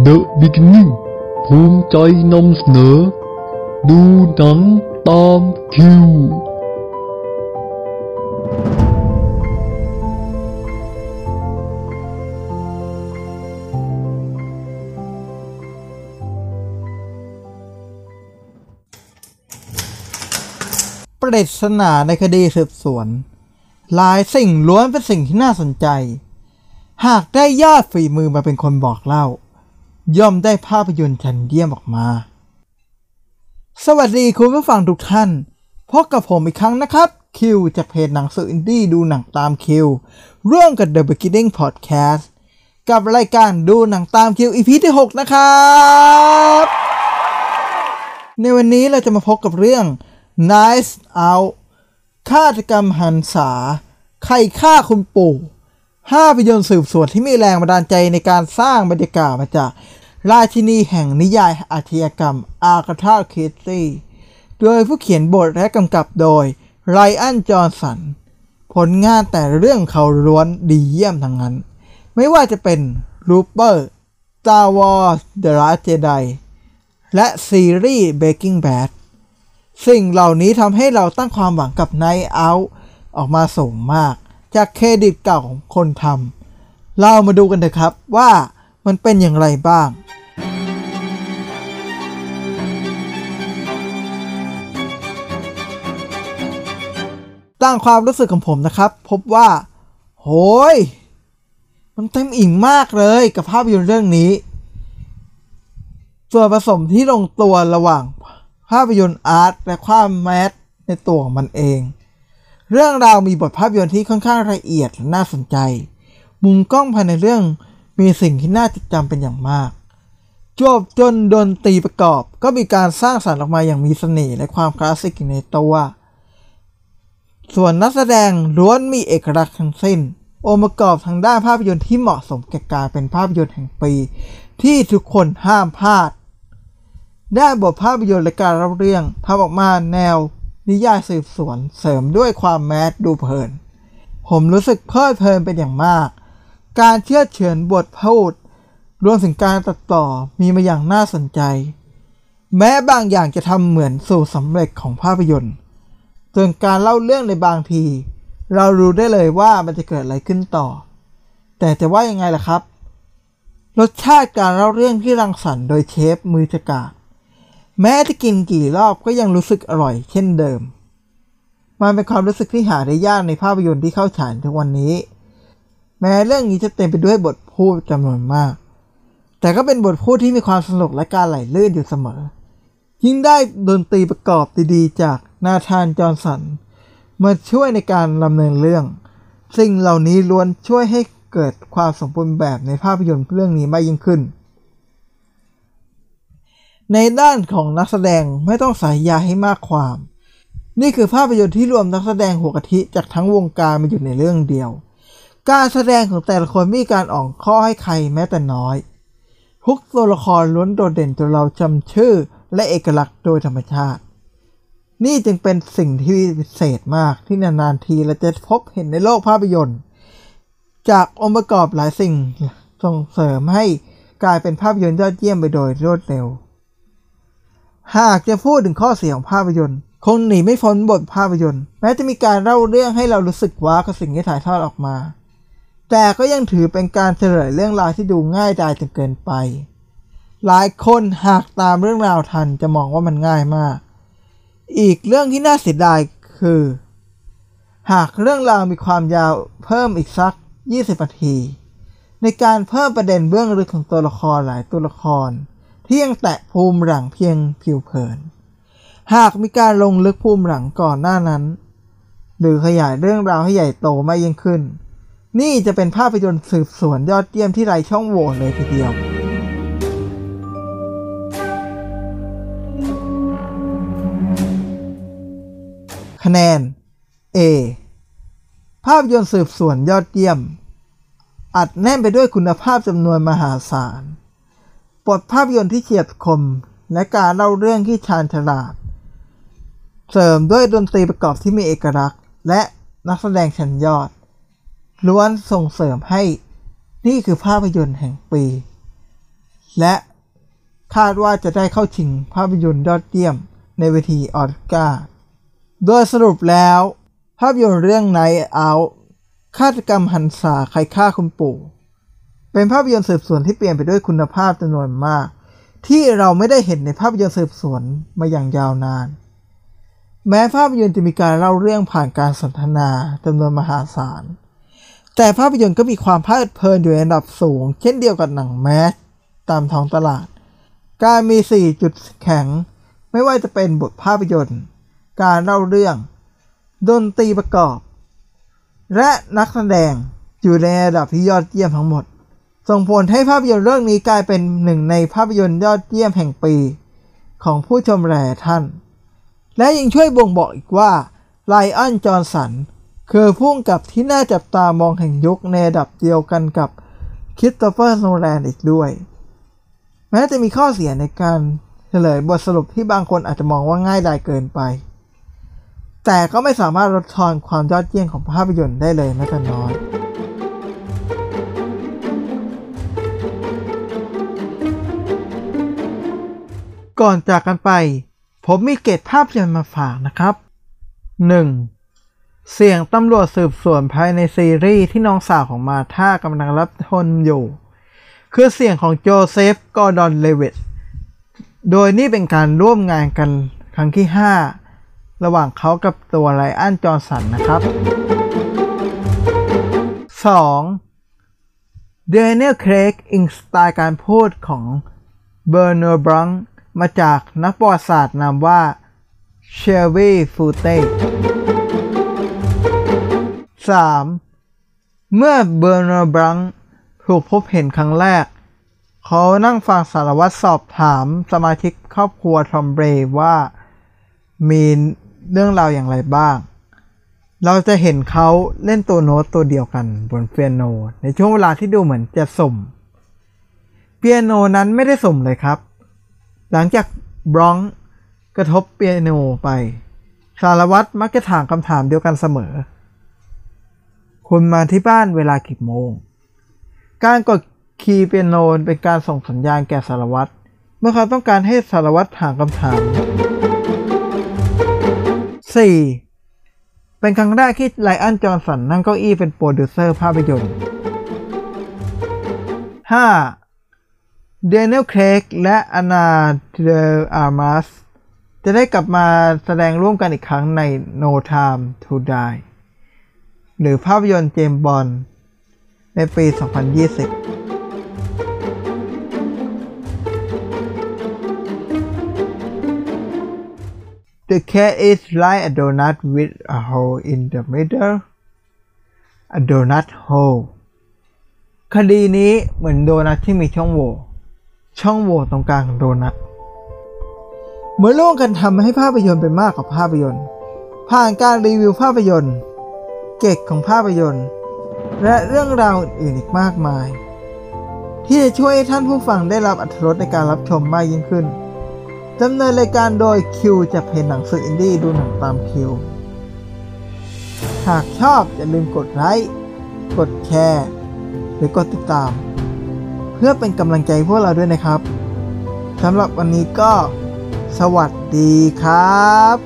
The Beginning ภูมิใจนำเสนอ ดูหนังตามคิว ปริศนาในคดีสืบสวน หลายสิ่งล้วนเป็นสิ่งที่น่าสนใจ หากได้ญาติฝีมือมาเป็นคนบอกเล่า ย่อมได้ภาพยนตร์ชั้นเยี่ยมออกมา สวัสดีคุณผู้ฟังทุกท่าน พบกับผมอีกครั้งนะครับ คิวจากเพจหนังสืออินดี้ดูหนังตามคิว ร่วมกับ The Beginning Podcast กับรายการดูหนังตามคิว EP ที่ 6 นะครับ ในวันนี้เราจะมาพบกับเรื่อง Nice Out ฆาตกรรมหรรษา ใครฆ่าคุณปู่ 5ภาพยนตร์สืบสวนที่มีแรงบันดาลใจในการสร้างบรรยากาศมาจากราชินีแห่งนิยายอาชญากรรมอาร์คาธาเคสซี่โดยผู้เขียนบทและกำกับโดย Rian Johnson ผลงานแต่ละเรื่องเขาล้วนดีเยี่ยมทั้งนั้น ไม่ว่าจะเป็น Looper Star Wars The Last Jedi และซีรีส์ Breaking Bad สิ่งเหล่านี้ทำให้เราตั้งความหวังกับ Night Out ออกมาสูงมาก จากเครดิตเก่าของคนทำเรามาดูกันเถอะครับว่ามันเป็นอย่างไรบ้างตั้งความรู้สึกของผมนะครับ พบว่า โหย มันเต็มอิ่งมากเลยกับภาพยนตร์เรื่องนี้ ส่วนผสมที่ลงตัวระหว่างภาพยนตร์อาร์ตและความแมสในตัวของมันเอง เรื่องราวมีบทภาพยนตร์ที่ค่อนข้างละเอียดและน่าสนใจ มุมกล้องภายในเรื่องมีสิ่งที่น่าจดจำเป็นอย่างมากจบจนดนตรีประกอบก็มีการสร้างสรรค์ออกมาอย่างมีเสน่ห์และความคลาสสิกในตัวส่วนนักแสดงล้วนมีเอกลักษณ์ทั้งสิ้น องค์ประกอบทางด้านภาพยนตร์ที่เหมาะสมแก่การเป็นภาพยนตร์แห่งปี ที่ทุกคนห้ามพลาด ได้บทภาพยนตร์และการเล่าเรื่องทำออกมาแนว นิยายสืบสวนเสริมด้วยความแมสดูเพลิน ผมรู้สึกเพลิดเพลินเป็นอย่างมาก การเชื่อเฉือนบทพูดรวมถึงการตัดต่อมีมาอย่างน่าสนใจ แม้บางอย่างจะทำเหมือนสู่สำเร็จของภาพยนตร์ส่วนการเล่าเรื่องในบางที เรารู้ได้เลยว่ามันจะเกิดอะไรขึ้นต่อ แต่จะว่ายังไงล่ะครับ รสชาติการเล่าเรื่องที่รังสรรค์โดยเชฟมือฉกาจ แม้จะกินกี่รอบก็ยังรู้สึกอร่อยเช่นเดิม มันเป็นความรู้สึกที่หาได้ยากในภาพยนตร์ที่เข้าฉายทุกวันนี้ แม้เรื่องนี้จะเต็มไปด้วยบทพูดจำนวนมาก แต่ก็เป็นบทพูดที่มีความสนุกและการไหลลื่นอยู่เสมอ ยิ่งได้ดนตรีประกอบดีๆ จากนาธานจอห์นสันมาช่วยในการดำเนินเรื่อง สิ่งเหล่านี้ล้วนช่วยให้เกิดความสมบูรณ์แบบในภาพยนตร์เรื่องนี้มากยิ่งขึ้น ในด้านของนักแสดงไม่ต้องใส่ยาให้มากความ นี่คือภาพยนตร์ที่รวมนักแสดงหัวกะทิจากทั้งวงการมาอยู่ในเรื่องเดียว การแสดงของแต่ละคนมีการอ่อนข้อให้ใครแม้แต่น้อยทุกตัวละครล้วนโดดเด่นจนเราจำชื่อและเอกลักษณ์โดยธรรมชาติ นี่จึงเป็นสิ่งที่พิเศษมากที่นานๆทีเราจะพบเห็นในโลกภาพยนตร์ จากองค์ประกอบหลายสิ่งส่งเสริมให้กลายเป็นภาพยนตร์ยอดเยี่ยมไปโดยรวดเร็ว หากจะพูดถึงข้อเสียของภาพยนตร์ คงหนีไม่พ้นบทภาพยนตร์ แม้จะมีการเล่าเรื่องให้เรารู้สึกว้ากับสิ่งที่ถ่ายทอดออกมา แต่ก็ยังถือเป็นการเฉลยเรื่องราวที่ดูง่ายดายจนเกินไป หลายคนหากตามเรื่องราวทันจะมองว่ามันง่ายมาก อีกเรื่องที่น่าเสียดายคือ หากเรื่องราวมีความยาวเพิ่มอีกสัก 20นาที ในการเพิ่มประเด็นเบื้องลึกของตัวละครหลายตัวละคร ที่ยังแตะภูมิหลังเพียงผิวเผิน หากมีการลงลึกภูมิหลังก่อนหน้านั้น หรือขยายเรื่องราวให้ใหญ่โตมากยิ่งขึ้น นี่จะเป็นภาพยนตร์สืบสวนยอดเยี่ยมที่ไร้ช่องโหว่เลยทีเดียวคะแนน A ภาพยนตร์สืบสวนยอดเยี่ยม อัดแน่นไปด้วยคุณภาพจำนวนมหาศาล บทภาพยนตร์ที่เฉียบคม และการเล่าเรื่องที่ชาญฉลาด เสริมด้วยดนตรีประกอบที่มีเอกลักษณ์ และนักแสดงชั้นยอด ล้วนส่งเสริมให้นี่คือภาพยนตร์แห่งปี และคาดว่าจะได้เข้าชิงภาพยนตร์ยอดเยี่ยมในเวทีออสการ์ โดยสรุปแล้ว ภาพยนตร์เรื่อง Night Out ฆาตกรรมหันษาใครฆ่าคุณปู่ เป็นภาพยนตร์สืบสวนที่เปลี่ยนไปด้วยคุณภาพจำนวนมาก ที่เราไม่ได้เห็นในภาพยนตร์สืบสวนมาอย่างยาวนาน แม้ภาพยนตร์จะมีการเล่าเรื่องผ่านการสนทนาจำนวนมหาศาล แต่ภาพยนตร์ก็มีความเพลิดเพลินอยู่ในระดับสูง เช่นเดียวกับหนังแมสตามท้องตลาด การมี 4 จุดแข็ง ไม่ว่าจะเป็นบทภาพยนตร์ การเล่าเรื่อง ดนตรีประกอบ และนักแสดงอยู่ในระดับที่ยอดเยี่ยมทั้งหมด ส่งผลให้ภาพยนตร์เรื่องนี้กลายเป็นหนึ่งในภาพยนตร์ยอดเยี่ยมแห่งปี ของผู้ชมหลายท่าน และยังช่วยบ่งบอกอีกว่าไลออนจอห์นสันคือผู้กำกับที่น่าจับตามองแห่งยุคในระดับเดียวกันกับคริสโตเฟอร์โนแลนอีกด้วย แม้จะมีข้อเสียในการเฉลยบทสรุปที่บางคนอาจจะมองว่าง่ายดายเกินไป แต่ก็ไม่สามารถลดทอนความยอดเยี่ยมของภาพยนตร์ได้เลยแม้แต่น้อย ก่อนจากกันไป ผมมีเกตภาพยนตร์มาฝากนะครับ 1. เสียงตำรวจสืบสวนภายในซีรีส์ที่น้องสาวของมาธากำลังรับทนอยู่ คือเสียงของโจเซฟกอร์ดอน-เลวิตต์โดยนี่เป็นการร่วมงานกันครั้งที่ 5 ระหว่างเขากับตัวไรอันจอห์นสันนะครับ 2. เดน i ลเครกอิงสไตล์การพูดของเบอร์น r บรัง มาจากนักประวัติศาสตร์นามว่าเชลวีฟูเต้ 3. เมื่อเบอร์น r บรังถูกพบเห็นครั้งแรก เขานั่งฟังสารวัตรสอบถามสมาชิกครอบครัวทอมเบรว่ามีเรื่องราวอย่างไรบ้าง เราจะเห็นเขาเล่นตัวโน้ตตัวเดียวกันบนเปียโน ในช่วงเวลาที่ดูเหมือนจะสมเปียโนนั้นไม่ได้สมเลยครับ หลังจากบรองกระทบเปียโนไป สารวัตรมักจะถามคำถามเดียวกันเสมอ คุณมาที่บ้านเวลากี่โมง การกดคีย์เปียโนเป็นการส่งสัญญาณแก่สารวัตรเมื่อเขาต้องการให้สารวัตรถามคำถาม 4. เป็นครั้งแรกที่ไรอันจอห์นสันนั่งเก้าอี้เป็นโปรดิวเซอร์ภาพยนตร์ 5. เดนิลเครกและอนาเดลอาร์มัสจะได้กลับมาแสดงร่วมกันอีกครั้งใน No Time to Die หรือภาพยนตร์เจมส์บอลในปี 2020 The cat is like a donut with a hole in the middle a donut hole คดีนี้เหมือนโดนัทที่มีช่องโหว่ ช่องโหว่ตรงกลางของโดนัทเหมือนร่วมกันทำให้ภาพยนตร์เป็นมากกว่าภาพยนตร์ ผ่านการรีวิวภาพยนตร์ เก็กของภาพยนตร์ และเรื่องราวอื่นๆอีกมากมาย ที่จะช่วยให้ท่านผู้ฟังได้รับอรรถรสในการรับชมมากยิ่งขึ้นดำเนินรายการโดยคิวจากเพจหนังสืออินดี้ดูหนังตามคิว หากชอบอย่าลืมกดไลค์ กดแชร์ หรือกดติดตาม พื่อเป็นกำลังใจพวกเราด้วยนะครับสำหรับวันนี้ก็สวัสดีครับ